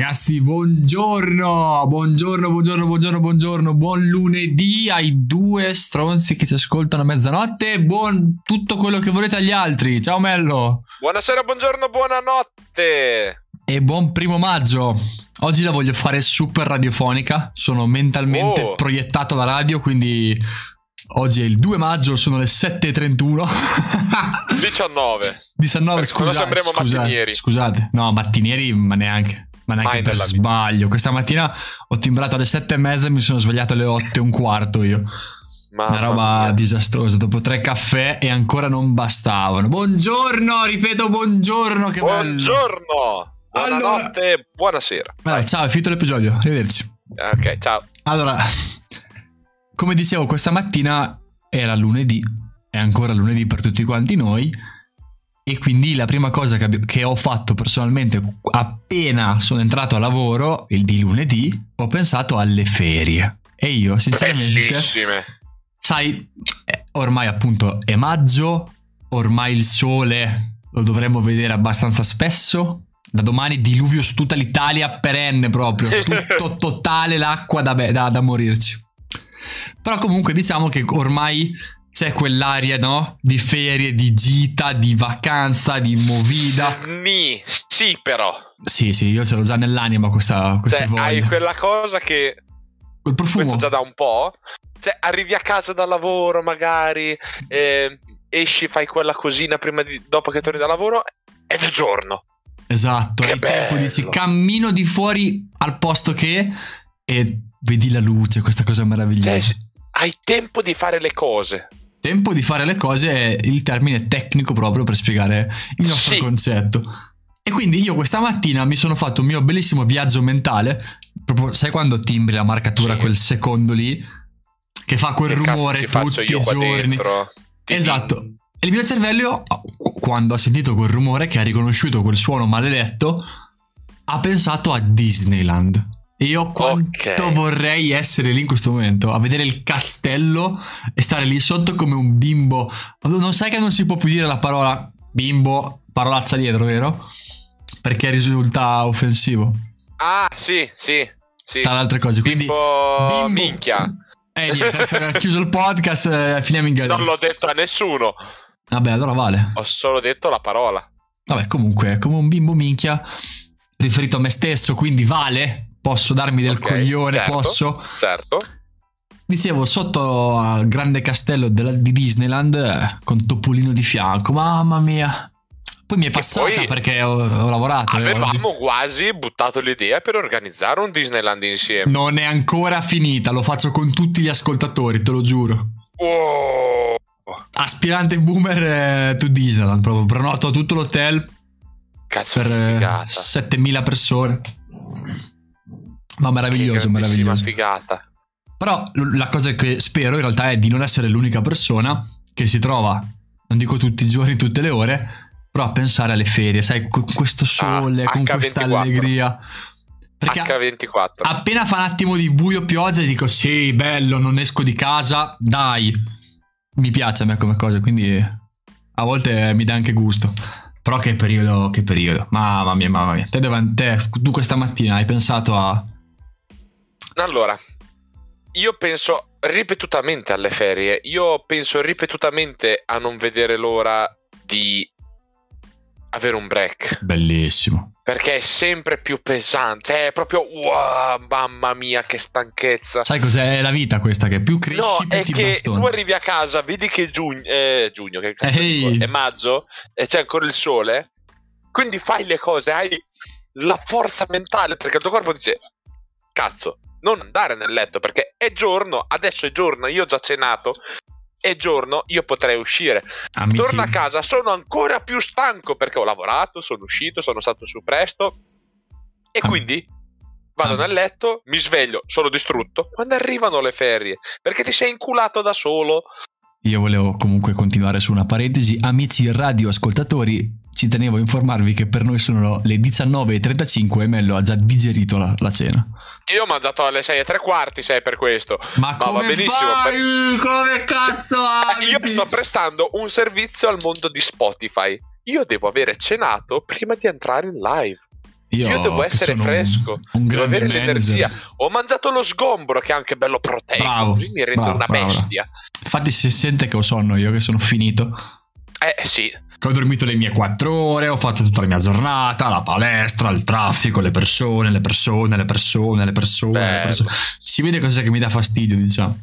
Ragazzi, buongiorno, buongiorno, buongiorno, buongiorno, buongiorno, buon lunedì ai due stronzi che ci ascoltano a mezzanotte, buon tutto quello che volete agli altri. Ciao Mello. Buonasera, buongiorno, buonanotte. E buon primo maggio. Oggi la voglio fare super radiofonica, sono mentalmente Oh. proiettato alla radio, quindi oggi è il 2 maggio, sono le 7.31. 19. 19, Perché sembriamo scusate, mattinieri. scusate. No, mattinieri, ma neanche. Ma neanche Mai per vita. sbaglio. Questa mattina ho timbrato alle sette e mezza e mi sono svegliato alle otto e un quarto io. Mamma Una roba mia. disastrosa. Dopo tre caffè e ancora non bastavano. Buongiorno, ripeto, buongiorno. Che bello. Buongiorno. Buonanotte, buonasera. Vabbè, ciao, è finito l'episodio. Arrivederci. Ok, ciao. Allora, come dicevo, questa mattina era lunedì, è ancora lunedì per tutti quanti noi, e quindi la prima cosa che, che ho fatto personalmente appena sono entrato a lavoro, il di lunedì, ho pensato alle ferie. E io, sinceramente, Bellissime. sai, eh, ormai appunto è maggio, ormai il sole lo dovremmo vedere abbastanza spesso. Da domani diluvio su tutta l'Italia perenne proprio, tutto totale l'acqua da, da- da morirci. Però comunque diciamo che ormai c'è quell'aria, no? Di ferie, di gita, di vacanza, di movida. Sni. Sì, però. Sì, sì, io ce l'ho già nell'anima questa, questa Cioè, voglia. hai quella cosa che Quel profumo. già da un po'. Cioè, arrivi a casa dal lavoro, magari, eh, esci, fai quella cosina prima di, dopo che torni da lavoro, è giorno. Esatto, Che hai tempo, bello. dici cammino di fuori al posto che e vedi la luce, questa cosa Cioè, meravigliosa. s- hai tempo di fare le cose. Tempo di fare le cose è il termine tecnico proprio per spiegare il nostro Sì. concetto. E quindi io questa mattina mi sono fatto un mio bellissimo viaggio mentale. Proprio, sai quando timbri la marcatura, Sì. quel secondo lì, che fa quel Che rumore tutti i giorni. Esatto. E il mio cervello, quando ha sentito quel rumore, che ha riconosciuto quel suono maledetto, ha pensato a Disneyland. Io quanto Ok. vorrei essere lì in questo momento, a vedere il castello e stare lì sotto come un bimbo. Non sai che non si può più dire la parola bimbo, parolaccia dietro, vero? Perché risulta offensivo. Ah, sì, sì, sì. Tra le altre cose. Quindi, Tipo bimbo. minchia. Eh, niente, ho chiuso il podcast, eh, finiamo in galera. Non l'ho detto a nessuno. Vabbè, allora vale. Ho solo detto la parola. Vabbè, comunque, è come un bimbo minchia, riferito a me stesso, quindi vale. Posso darmi del Ok, coglione, certo, posso. Certo. Dicevo, sotto al grande castello della- di Disneyland, eh, con Topolino di fianco, mamma mia. Poi mi è passata perché ho, ho lavorato. eh, oggi. Avevamo quasi buttato l'idea per organizzare un Disneyland insieme. Non è ancora finita, lo faccio con tutti gli ascoltatori, te lo giuro. Oh. Aspirante boomer eh, to Disneyland, proprio prenoto tutto l'hotel Cazzo per di eh, figata. 7000 persone. Ma meraviglioso, meraviglioso. figata. Però la cosa che spero in realtà è di non essere l'unica persona che si trova, non dico tutti i giorni, tutte le ore, però a pensare alle ferie, sai, con questo sole, Ah, con H24. questa allegria. Perché H24. appena fa un attimo di buio pioggia dico sì, bello, non esco di casa, dai. Mi piace a me come cosa, quindi a volte mi dà anche gusto. Però che periodo, che periodo. Mamma mia, mamma mia. Te, te, tu questa mattina hai pensato a... Allora, io penso ripetutamente alle ferie. Io penso ripetutamente a non vedere l'ora di avere un break. Bellissimo. Perché è sempre più pesante. È proprio wow, mamma mia, che stanchezza. Sai cos'è la vita questa? Che più cresci No, più è ti che bastoni. tu arrivi a casa, vedi che è giugno, eh, giugno che è maggio e c'è ancora il sole. Quindi fai le cose, hai la forza mentale perché il tuo corpo dice: Cazzo, non andare nel letto perché è giorno, adesso è giorno, io ho già cenato. È giorno, io potrei uscire. Amici, Torno a casa, sono ancora più stanco perché ho lavorato, sono uscito, sono stato su presto. E Ah. quindi vado Ah. nel letto, mi sveglio, sono distrutto. Quando arrivano le ferie? Perché ti sei inculato da solo. io volevo comunque continuare su una parentesi. Amici radioascoltatori, ci tenevo a informarvi che per noi sono le 19.35 e Mello ha già digerito la, la cena. Io ho mangiato alle 6 e tre quarti, sei per questo. Ma va come benissimo, fai? Come cazzo Eh, Io abiti? sto prestando un servizio al mondo di Spotify. Io devo avere cenato prima di entrare in live. Io, io devo essere fresco, un, un devo avere manager. l'energia. Ho mangiato lo sgombro che è anche bello proteico, bravo, così mi rende bravo, una bravo, bestia. Infatti si sente che ho sonno io, che sono finito. Eh sì. Che ho dormito le mie quattro ore, ho fatto tutta la mia giornata, la palestra, il traffico, le persone, le persone, le persone, le persone, le persone. Si vede cosa che mi dà fastidio, diciamo.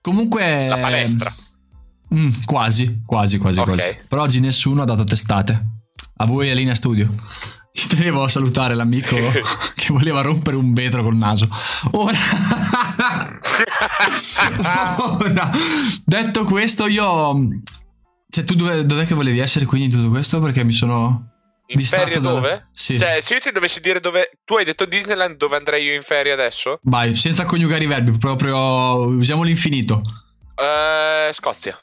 Comunque... La palestra. Mm, quasi, quasi, quasi, okay. quasi. Per oggi nessuno ha dato testate. A voi a linea studio. Ci tenevo a salutare l'amico che voleva rompere un vetro col naso. Ora... Ora, detto questo, io... Cioè, tu dove, dov'è che volevi essere quindi in tutto questo? Perché mi sono... In distratto ferie dove? Da... Sì. Cioè, se io ti dovessi dire dove... Tu hai detto Disneyland, dove andrei io in ferie adesso? Vai, senza coniugare i verbi, proprio... Usiamo l'infinito. Uh, Scozia.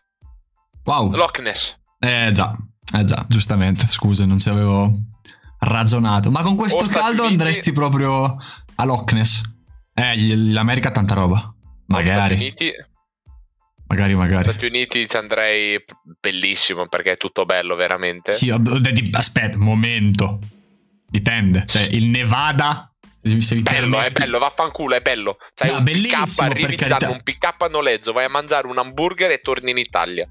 Wow. Loch Ness. Eh già, eh già, giustamente. Scusa, non ci avevo ragionato. Ma con questo o caldo andresti proprio a Loch Ness. Eh, l'America ha tanta roba. Magari. Stati Uniti. Magari, magari. Stati Uniti ci andrei bellissimo perché è tutto bello, veramente. Sì, aspetta, momento. Dipende. Cioè, il Nevada se bello, permetti. è bello, vaffanculo, è bello. C'hai no, un pick arrivi, ti danno un pick up a noleggio, vai a mangiare un hamburger e torni in Italia.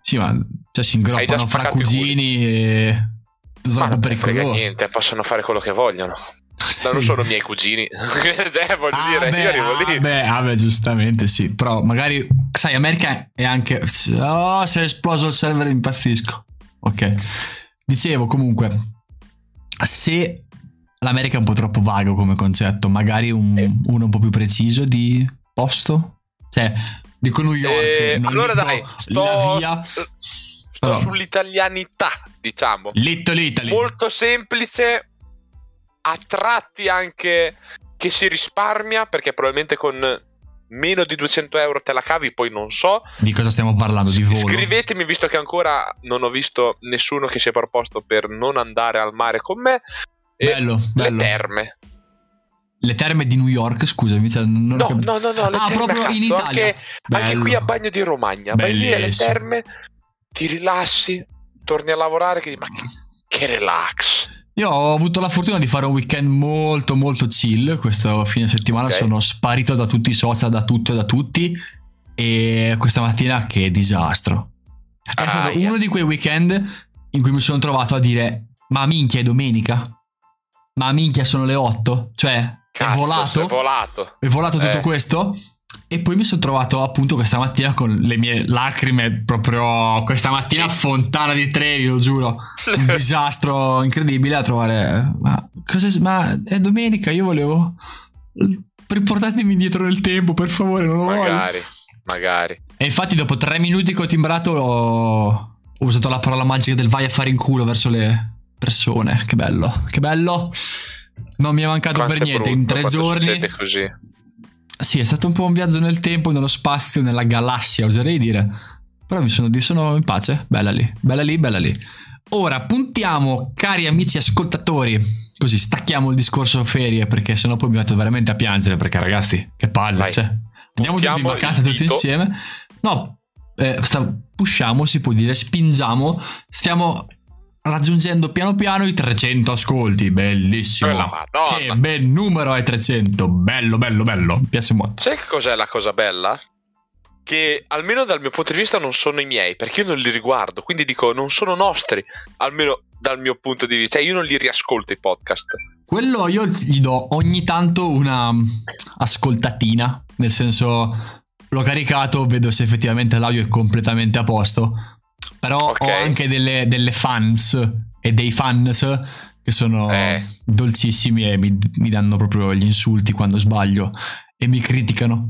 Sì, ma cioè, si ingroppano fra cugini e... Sono un po' pericoloso. niente, possono fare quello che vogliono. Sì. Non sono miei cugini. cioè, voglio ah dire, beh, io arrivo ah lì. Beh, ah beh, giustamente sì. Però magari, sai, America è anche... Oh, se è esploso il server impazzisco. Ok. Dicevo comunque, se l'America è un po' troppo vago come concetto, magari un, uno un po' più preciso di posto? Cioè, Dico New York. Eh, allora dai, sto, la via. Sto Però. sull'italianità, diciamo. Little Italy. Molto semplice, a tratti anche che si risparmia, perché probabilmente con meno di 200 euro te la cavi, poi non so. Di cosa stiamo parlando? Di volo? Scrivetemi, visto che ancora non ho visto nessuno che si è proposto per non andare al mare con me. Bello, bello. Le terme. Le terme di New York, scusami. Non no, cap- no, no, no, Ah, proprio in Italia. Anche, anche, qui a Bagno di Romagna. Vai lì alle terme, ti rilassi, torni a lavorare. Che, ma che, che relax. Io ho avuto la fortuna di fare un weekend molto molto chill questo fine settimana, okay. sono sparito da tutti i social, da tutto e da tutti e questa mattina che disastro. È ah, stato yeah. uno di quei weekend in cui mi sono trovato a dire ma minchia è domenica? Ma minchia sono le 8? Cioè Cazzo, è volato. È volato. È volato tutto eh. questo. E poi mi sono trovato appunto questa mattina con le mie lacrime, proprio questa mattina sì. fontana di Trevi, lo giuro. Un disastro incredibile a trovare. Ma, cosa, ma è domenica, io volevo. Riportatemi indietro nel tempo, per favore, non lo magari, voglio. Magari, magari. E infatti, dopo tre minuti che ho timbrato, ho, ho usato la parola magica del vai a fare in culo verso le persone. Che bello, che bello. Non mi è mancato Quanto per niente, brutto, in tre giorni. Così. Sì, è stato un po' un viaggio nel tempo, nello spazio, nella galassia, oserei dire. Però mi sono, sono in pace, bella lì, bella lì, bella lì. Ora puntiamo, cari amici ascoltatori, così stacchiamo il discorso ferie perché sennò poi mi metto veramente a piangere perché ragazzi, che palle, cioè, andiamo tutti in vacanza tutti insieme. No, eh, sta, pushiamo, si può dire, spingiamo, stiamo raggiungendo piano piano i 300 ascolti. Bellissimo. Che bel numero è 300. Bello, bello, bello. Mi piace molto. Sai che cos'è la cosa bella? Che almeno dal mio punto di vista non sono i miei, perché io non li riguardo. Quindi dico, non sono nostri. Almeno dal mio punto di vista. Cioè, io non li riascolto i podcast. Quello io gli do ogni tanto una ascoltatina. Nel senso. L'ho caricato, vedo se effettivamente l'audio è completamente a posto però okay. ho anche delle, delle, fans e dei fans che sono eh. dolcissimi e mi, mi, danno proprio gli insulti quando sbaglio e mi criticano.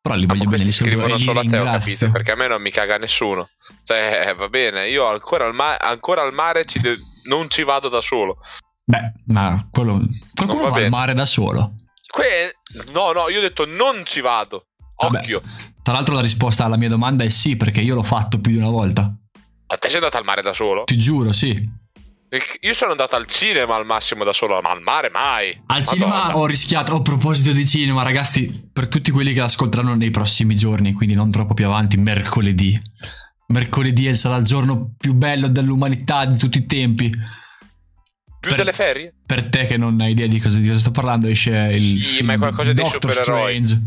Però li voglio bene, li scrivono solo a te, perché a me non mi caga nessuno. Cioè, eh, va bene, io ancora al, ma- ancora al mare ci de- non ci vado da solo. Beh, ma quello, qualcuno va, va al mare da solo. Que- no, no, io ho detto non ci vado. Occhio. Vabbè, tra l'altro la risposta alla mia domanda è sì, perché io l'ho fatto più di una volta. Ma te sei andato al mare da solo? Ti giuro, sì. Io sono andato al cinema al massimo da solo, ma al mare mai. Al Madonna. cinema ho rischiato. Oh, a proposito di cinema, ragazzi, per tutti quelli che l'ascolteranno nei prossimi giorni, quindi non troppo più avanti, mercoledì. Mercoledì sarà il giorno più bello dell'umanità di tutti i tempi. Più Per- delle ferie? Per te che non hai idea di cosa, di cosa sto parlando, esce il Sì, ma è qualcosa dei Doctor. Strange.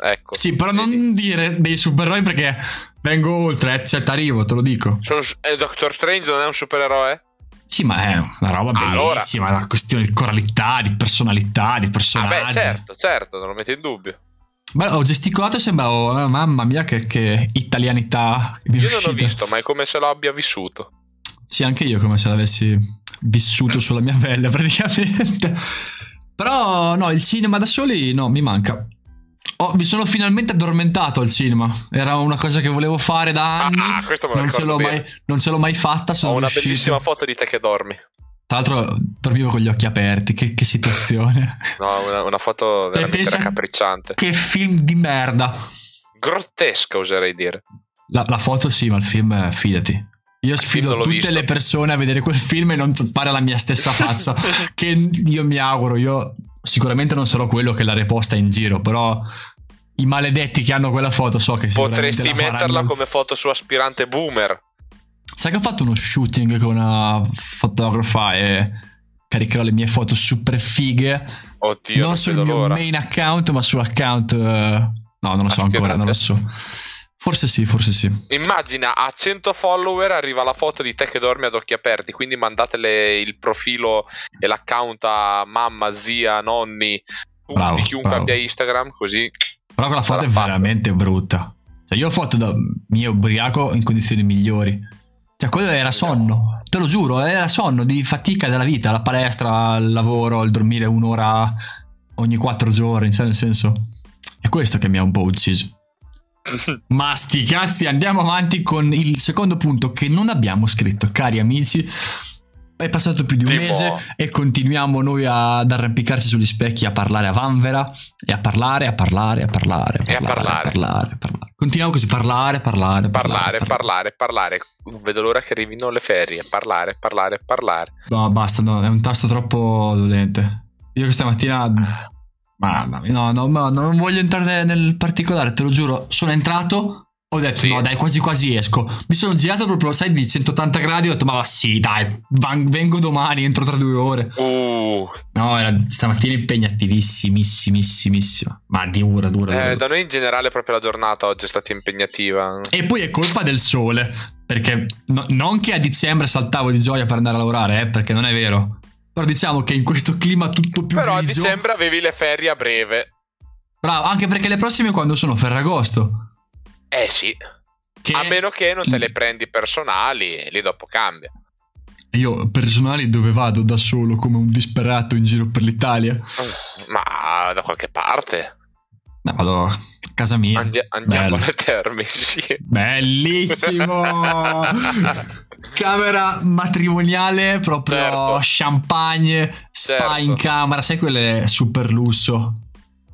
Ecco. Sì, però Vedi? non dire dei supereroi perché vengo oltre, eh, cioè t'arrivo, te lo dico. Sono- eh, Doctor Strange non è un supereroe? Sì, ma è una roba Allora. bellissima, una questione di coralità, di personalità, di Ah, personaggi. beh, certo, certo, non lo metto in dubbio. Ma ho gesticolato e sembravo, eh, mamma mia, che, che italianità è Io non ho uscita. visto, ma è come se lo abbia vissuto. Sì, anche io come se l'avessi vissuto sulla mia pelle praticamente. Però no, il cinema da soli no, mi manca. Oh, mi sono finalmente addormentato al cinema. Era una cosa che volevo fare da anni. Ah, questo me lo non, ce l'ho bene. mai, non ce l'ho mai fatta. Sono Ho una riuscito. bellissima foto di te che dormi. Tra l'altro dormivo con gli occhi aperti. Che, che situazione. No, una, una foto veramente raccapricciante. che film di merda. Grottesca, oserei dire. La, la foto sì, ma il film, eh, fidati. Io sfido tutte visto. le persone a vedere quel film e non fare la mia stessa faccia. che io mi auguro, io sicuramente non sarò quello che l'ha reposta in giro, però i maledetti che hanno quella foto so che sicuramente Potresti la faranno. metterla come foto su aspirante boomer. Sai che ho fatto uno shooting con una fotografa e caricherò le mie foto super fighe, Oddio, non non sul mio l'ora. main account, ma sull'account eh, No, non lo so ancora, non lo so. Forse sì, forse sì. Immagina a 100 follower arriva la foto di te che dormi ad occhi aperti, quindi mandatele il profilo e l'account a mamma, zia, nonni, tutti, Bravo, chiunque bravo. abbia Instagram, così. Però quella foto è fatto. veramente brutta. Cioè, io ho foto da mio ubriaco in condizioni migliori. Cioè, quello era sonno. Te lo giuro, era sonno di fatica della vita, la palestra, il lavoro, il dormire un'ora ogni quattro giorni. Cioè, nel senso, è questo che mi ha un po' ucciso. Ma sti cazzi, andiamo avanti con il secondo punto che non abbiamo scritto, cari amici. È passato più di un Timo. mese e continuiamo noi a- ad arrampicarci sugli specchi a parlare a vanvera e a parlare, a parlare, a parlare, E a parlare. a parlare, a parlare. Continuiamo così, parlare, parlare, Parlare, parlare, parlare. Non vedo l'ora che arrivino le ferie. Parlare, parlare, parlare. No, basta, no, è un tasto troppo dolente. Io questa mattina... Mamma mia, no, no, no, non voglio entrare nel particolare, te lo giuro. Sono entrato, ho detto Sì. no dai, quasi quasi esco. Mi sono girato proprio, sai, di 180 gradi, ho detto ma va, sì, dai, van- vengo domani, entro tra due ore. Uh, No, era stamattina impegnativissimissimissima. Ma dura, dura, dura. eh, da noi in generale proprio la giornata oggi è stata impegnativa. E poi è colpa del sole. Perché no- non che a dicembre saltavo di gioia per andare a lavorare, eh, perché non è vero. Però diciamo che in questo clima tutto più Però a grigio... dicembre avevi le ferie a breve. Bravo, anche perché le prossime quando sono Ferragosto. Eh sì, Che a meno che non te le prendi personali, e lì dopo cambia. io personali dove vado da solo come un disperato in giro per l'Italia. Ma da qualche parte. No, vado a casa mia. Andi- andiamo Bello. alle terme, sì. Bellissimo! Camera matrimoniale, proprio Certo. champagne, spa Certo. in camera, sai quelle super lusso.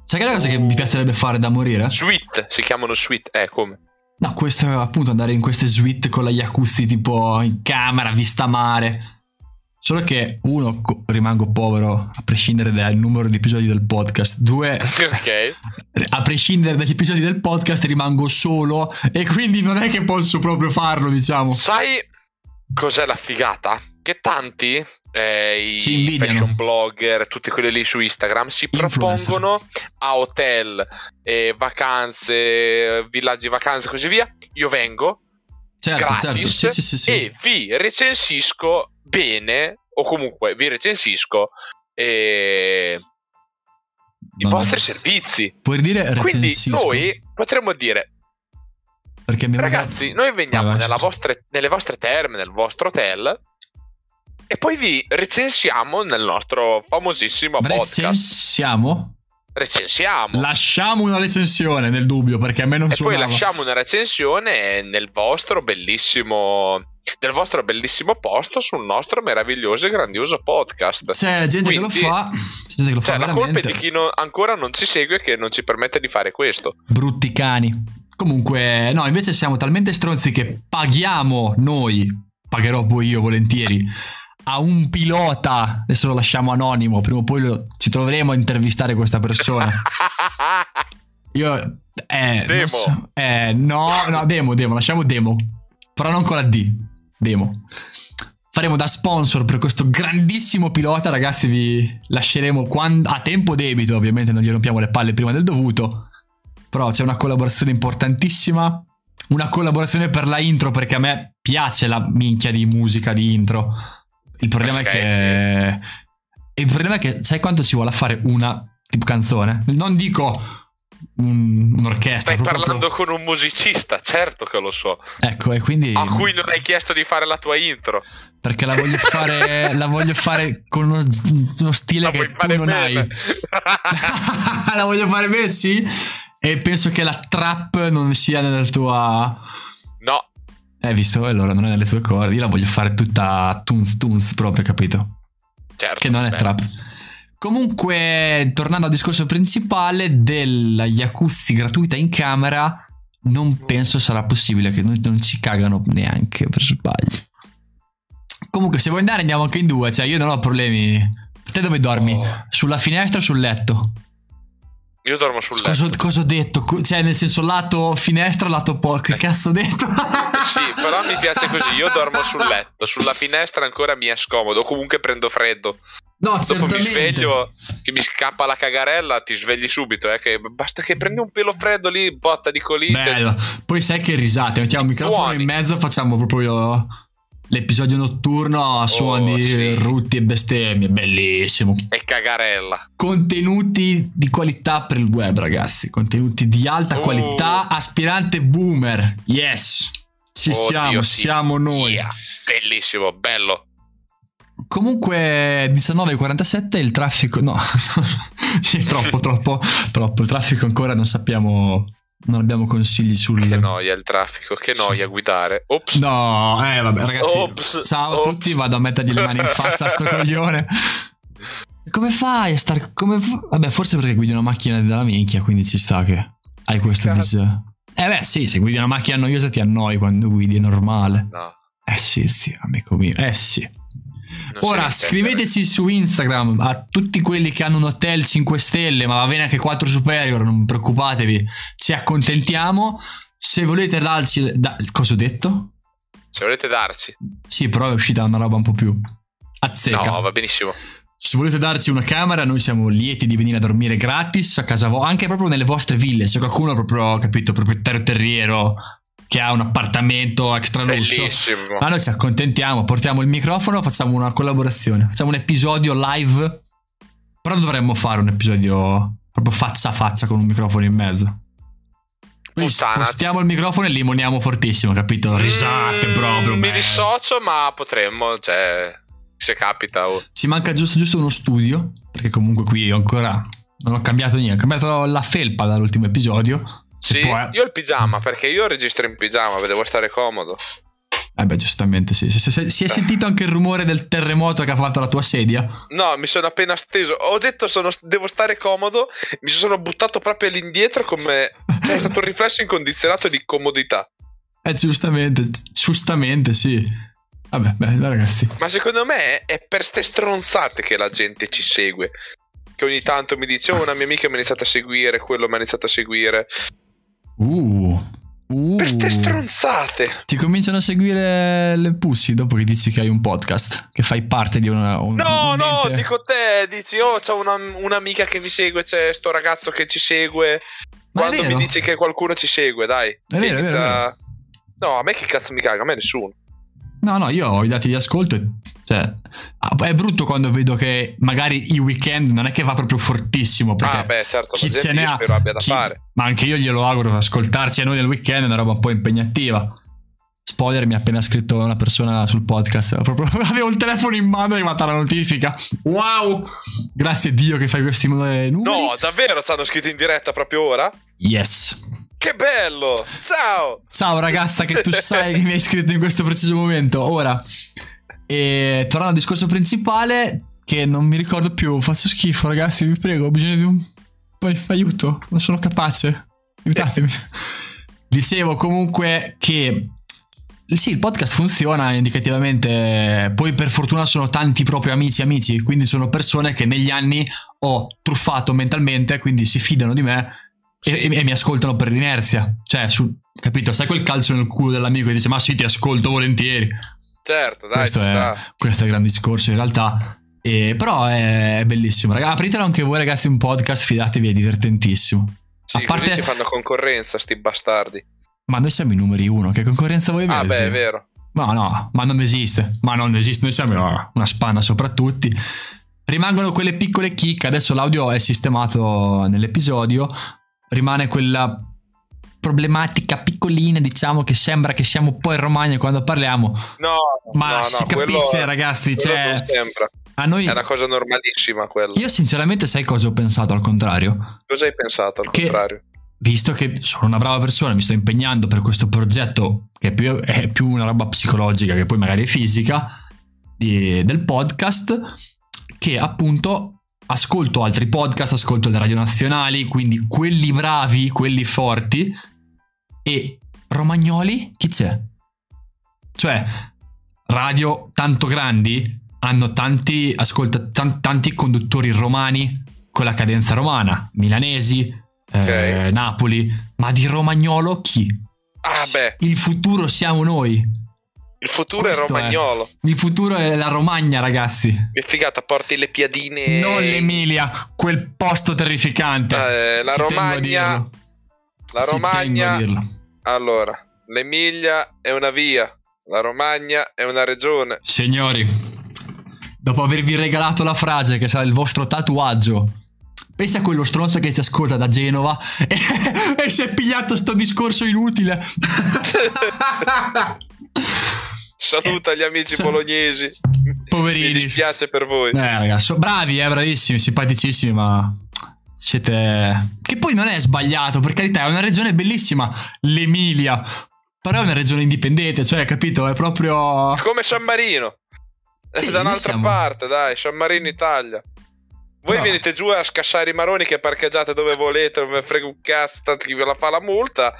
Sai che è la cosa che mi piacerebbe fare da morire? Suite, si chiamano suite. Eh, come? No, questo appunto andare in queste suite con la jacuzzi tipo in camera, vista mare. Solo che uno rimango povero a prescindere dal numero di episodi del podcast. Due, ok. a prescindere dagli episodi del podcast rimango solo e quindi non è che posso proprio farlo, diciamo. Sai cos'è la figata? Che tanti eh, i fashion blogger, tutti quelli lì su Instagram, si Influencer. propongono a hotel, eh, vacanze, villaggi vacanze e così via. Io vengo Certo, gratis certo. Sì, sì, sì, sì. e vi recensisco bene, o comunque vi recensisco eh, i No, no. vostri servizi. Puoi dire Quindi recensisco? noi potremmo dire Ragazzi, noi veniamo Vai, vai, vostre- nelle vostre terme, nel vostro hotel e poi vi recensiamo nel nostro famosissimo podcast. recensiamo? recensiamo. Lasciamo una recensione nel dubbio perché a me non e poi lasciamo una recensione nel vostro bellissimo del vostro bellissimo posto sul nostro meraviglioso e grandioso podcast. C'è gente che Quindi- lo fa, c'è gente che lo Cioè, fa la colpa è veramente. di chi non- ancora non ci segue che non ci permette di fare questo. Brutti cani. Comunque, no, invece siamo talmente stronzi che paghiamo noi, pagherò poi io volentieri, a un pilota, adesso lo lasciamo anonimo, prima o poi lo- ci troveremo a intervistare questa persona. Io... Eh, Demo. so- eh, no, no, demo, demo, lasciamo demo. Però non con la D. Demo. faremo da sponsor per questo grandissimo pilota, ragazzi, vi lasceremo quando, a tempo debito, ovviamente non gli rompiamo le palle prima del dovuto, però c'è una collaborazione importantissima, una collaborazione per la intro perché a me piace la minchia di musica di intro. Il problema okay, è che sì. il problema è che sai quanto ci vuole a fare una tipo canzone? Non dico un, un'orchestra. Stai parlando proprio... con un musicista, certo che lo so. Ecco, e quindi... A cui non hai chiesto di fare la tua intro. Perché la voglio fare, la voglio fare con uno, uno stile la che tu non bene. hai. la voglio fare bene, sì. E penso che la trap non sia nella tua... No. Hai eh, visto? Allora non è nelle tue corde. Io la voglio fare tutta tunes tunes proprio, capito? Certo. Che non è bene. trap. Comunque, tornando al discorso principale della Jacuzzi gratuita in camera, non penso sarà possibile che noi non ci cagano neanche per sbaglio. Comunque, se vuoi andare, andiamo anche in due. Cioè, io non ho problemi. Te dove dormi? Oh. Sulla finestra o sul letto? Io dormo sul letto. Cosa, cosa, ho detto? Cioè, nel senso, lato finestra, lato po'. Che cazzo ho detto? sì, però mi piace così. Io dormo sul letto. Sulla finestra ancora mi è scomodo. Comunque prendo freddo. No, Dopo certamente. mi sveglio, che mi scappa la cagarella, ti svegli subito. Eh, che basta che prendi un pelo freddo lì, botta di colite. Bello. Poi sai che risate, mettiamo il microfono Buoni. in mezzo, facciamo proprio l'episodio notturno a suoni oh, sì. rutti e bestemmie. Bellissimo. E cagarella. Contenuti di qualità per il web, ragazzi. Contenuti di alta oh. qualità. Aspirante boomer. Yes. Ci oh, siamo, sì. siamo noi. Yeah. Bellissimo, bello. Comunque 19.47 il traffico... No, troppo, troppo, troppo. Il traffico ancora non sappiamo... Non abbiamo consigli sul... Che noia il traffico, che noia guidare. Ops. No, eh vabbè ragazzi. Ops. Ciao Ops. a tutti, vado a mettergli le mani in faccia a sto coglione. Come fai a star... Come Vabbè, forse perché guidi una macchina della minchia, quindi ci sta che hai questo dis... Eh beh sì, se guidi una macchina noiosa ti annoi quando guidi, è normale. No. Eh sì, sì, amico mio. Eh sì. Ora scriveteci su Instagram a tutti quelli che hanno un hotel 5 stelle, ma va bene anche 4 superior, non preoccupatevi, ci accontentiamo. Se volete darci... Da, cosa ho detto? Se volete darci. Sì, però è uscita una roba un po' più azzecca. No, va benissimo. Se volete darci una camera, noi siamo lieti di venire a dormire gratis a casa vostra, anche proprio nelle vostre ville. Se qualcuno è proprio, capito, proprietario terriero che ha un appartamento extra lusso. Bellissimo. Ma noi ci accontentiamo, portiamo il microfono, facciamo una collaborazione, facciamo un episodio live. Però dovremmo fare un episodio proprio faccia a faccia con un microfono in mezzo. Quindi spostiamo il microfono e limoniamo fortissimo, capito? Risate mm, proprio. Mi dissocio, ma potremmo, cioè, se capita. Oh. Ci manca giusto, giusto uno studio, perché comunque qui io ancora non ho cambiato niente. Ho cambiato la felpa dall'ultimo episodio. Sì, può... io ho il pigiama perché io registro in pigiama, devo stare comodo. Eh beh, giustamente sì. Si, si, si è sentito anche il rumore del terremoto che ha fatto la tua sedia? No, mi sono appena steso. Ho detto sono, devo stare comodo. Mi sono buttato proprio all'indietro come... è stato un riflesso incondizionato di comodità. Eh, giustamente, giustamente sì. Vabbè, beh, ragazzi. Ma secondo me è per ste stronzate che la gente ci segue. Che ogni tanto mi dice, oh, una mia amica mi ha iniziato a seguire, quello mi ha iniziato a seguire. Uh. Per ste stronzate. Ti cominciano a seguire le pussy dopo che dici che hai un podcast, che fai parte di una... Un, no, un no, dico te, dici, oh, c'ho una, un'amica che vi segue, c'è sto ragazzo che ci segue. Ma Quando mi dici che qualcuno ci segue, dai. È vero, è vero, è vero. No, a me che cazzo mi caga, a me nessuno. No, no, io ho i dati di ascolto e cioè, ah, è brutto quando vedo che magari il weekend non è che va proprio fortissimo. Perché ah, beh, certo, chi se ne ha, spero abbia da chi, fare. Ma anche io glielo auguro, ascoltarci a noi nel weekend è una roba un po' impegnativa. Spoiler, mi ha appena scritto una persona sul podcast. Proprio, avevo il telefono in mano e è arrivata la notifica. Wow! Grazie a Dio che fai questi numeri. No, davvero ci hanno scritto in diretta proprio ora? Yes. Che bello! Ciao! Ciao ragazza che tu sai che mi hai scritto in questo preciso momento. Ora, e tornando al discorso principale, che non mi ricordo più, faccio schifo ragazzi, vi prego, ho bisogno di un... Aiuto, non sono capace, aiutatemi. Dicevo comunque che sì, il podcast funziona indicativamente, poi per fortuna sono tanti propri amici amici, quindi sono persone che negli anni ho truffato mentalmente, quindi si fidano di me e, e, e mi ascoltano per l'inerzia. Cioè, su, capito? Sai quel calcio nel culo dell'amico che dice ma sì ti ascolto volentieri. Certo, dai, questo, è, questo è il gran discorso in realtà. E, però è, è bellissimo. Ragazzi, apritelo anche voi, ragazzi. Un podcast, fidatevi, è divertentissimo. Sì, a parte- ci fanno concorrenza, sti bastardi. Ma noi siamo i numeri uno. Che concorrenza vuoi Ah, avere? beh, è vero. Ma no, ma non esiste. Ma non esiste. Noi siamo una spanna sopra tutti. Rimangono quelle piccole chicche. Adesso l'audio è sistemato nell'episodio. Rimane quella problematica piccolina, diciamo, che sembra che siamo un po' in Romagna quando parliamo. No, Ma no, no, si quello- capisce, ragazzi. quello Cioè, a noi. È una cosa normalissima quella. Io, sinceramente, sai cosa ho pensato al contrario? Cosa hai pensato al Che- contrario? Visto che sono una brava persona, mi sto impegnando per questo progetto che è più, è più una roba psicologica che poi magari è fisica di- del podcast, che appunto ascolto altri podcast, ascolto le radio nazionali, quindi quelli bravi, quelli forti, e romagnoli chi c'è? Cioè, radio tanto grandi hanno tanti, ascolta, tan- tanti conduttori romani con la cadenza romana, milanesi, eh, Ok. Napoli, ma di romagnolo chi? Ah, beh, Il futuro siamo noi. il futuro Questo è romagnolo. Il futuro è la Romagna, ragazzi. Che figata, porti le piadine. Non l'Emilia, quel posto terrificante. Eh, la Ci Romagna. dirlo. La Ci Romagna. Allora, l'Emilia è una via. La Romagna è una regione. Signori, dopo avervi regalato la frase che sarà il vostro tatuaggio, pensa a quello stronzo che ci ascolta da Genova e, e si è pigliato sto discorso inutile. Saluta gli amici Sa- bolognesi. Mi Poverini. dispiace per voi. Eh, ragazzi, bravi, eh, bravissimi, simpaticissimi, ma siete... Che poi non è sbagliato, per carità, è una regione bellissima, l'Emilia, però è una regione indipendente, cioè, capito, è proprio... Come San Marino. È Sì, da un'altra siamo- parte, dai, San Marino Italia. Voi No. venite giù a scassare i maroni che parcheggiate dove volete, non me frega un cazzo, chi ve la fa la multa.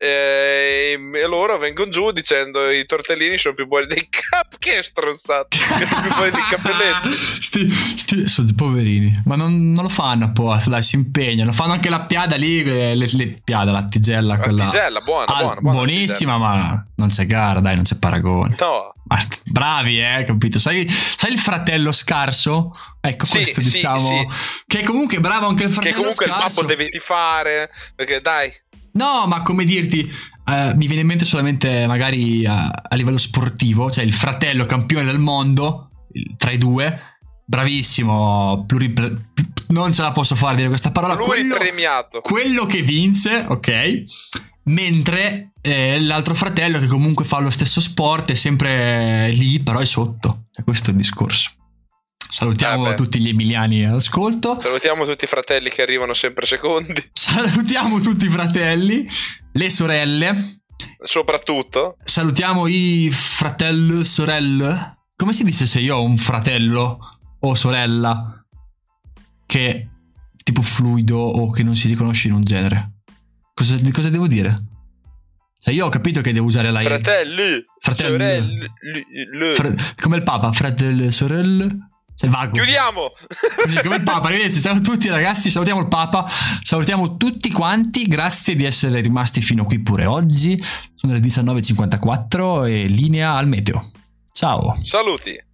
E, e loro vengono giù dicendo i tortellini sono più buoni dei cap. Che stronzato! Che sono più buoni dei cappelletti. sti, sti- sono poverini, ma non, non lo fanno apposta, dai, si impegnano. Fanno anche la piada lì, le, le, le- piada, la tigella, quella... La tigella, buona, Ah, buona, buona buonissima, ma non c'è gara, dai, non c'è paragone. tigella. No, bravi, eh, capito? Sai, sai il fratello scarso? Ecco, Sì, questo sì, diciamo. Che comunque è bravo anche il che fratello comunque il scarso. babbo devi tifare. Perché dai, No, ma come dirti, eh, mi viene in mente solamente magari a, a livello sportivo, cioè il fratello campione del mondo, il- tra i due, bravissimo, pluri- non ce la posso fare dire questa parola, quello, premiato. quello che vince, ok? Mentre eh, l'altro fratello che comunque fa lo stesso sport è sempre lì, però è sotto. Cioè, questo è il discorso. Salutiamo Eh tutti gli emiliani all'ascolto. Salutiamo tutti i fratelli che arrivano sempre secondi. Salutiamo tutti i fratelli, le sorelle. Soprattutto. Salutiamo i fratelli, sorelle. Come si dice se io ho un fratello o sorella che è tipo fluido o che non si riconosce in un genere? Cosa, cosa devo dire? Cioè io ho capito che devo usare la Fratelli. Fratelli. sorelli, l- l- Fra- come il papa, fratelli, sorelle. Cioè vago. Chiudiamo. Così come il Papa, arrivederci, a tutti ragazzi, salutiamo il Papa, salutiamo tutti quanti, grazie di essere rimasti fino qui pure oggi, sono le 19.54 e linea al meteo. Ciao. Saluti.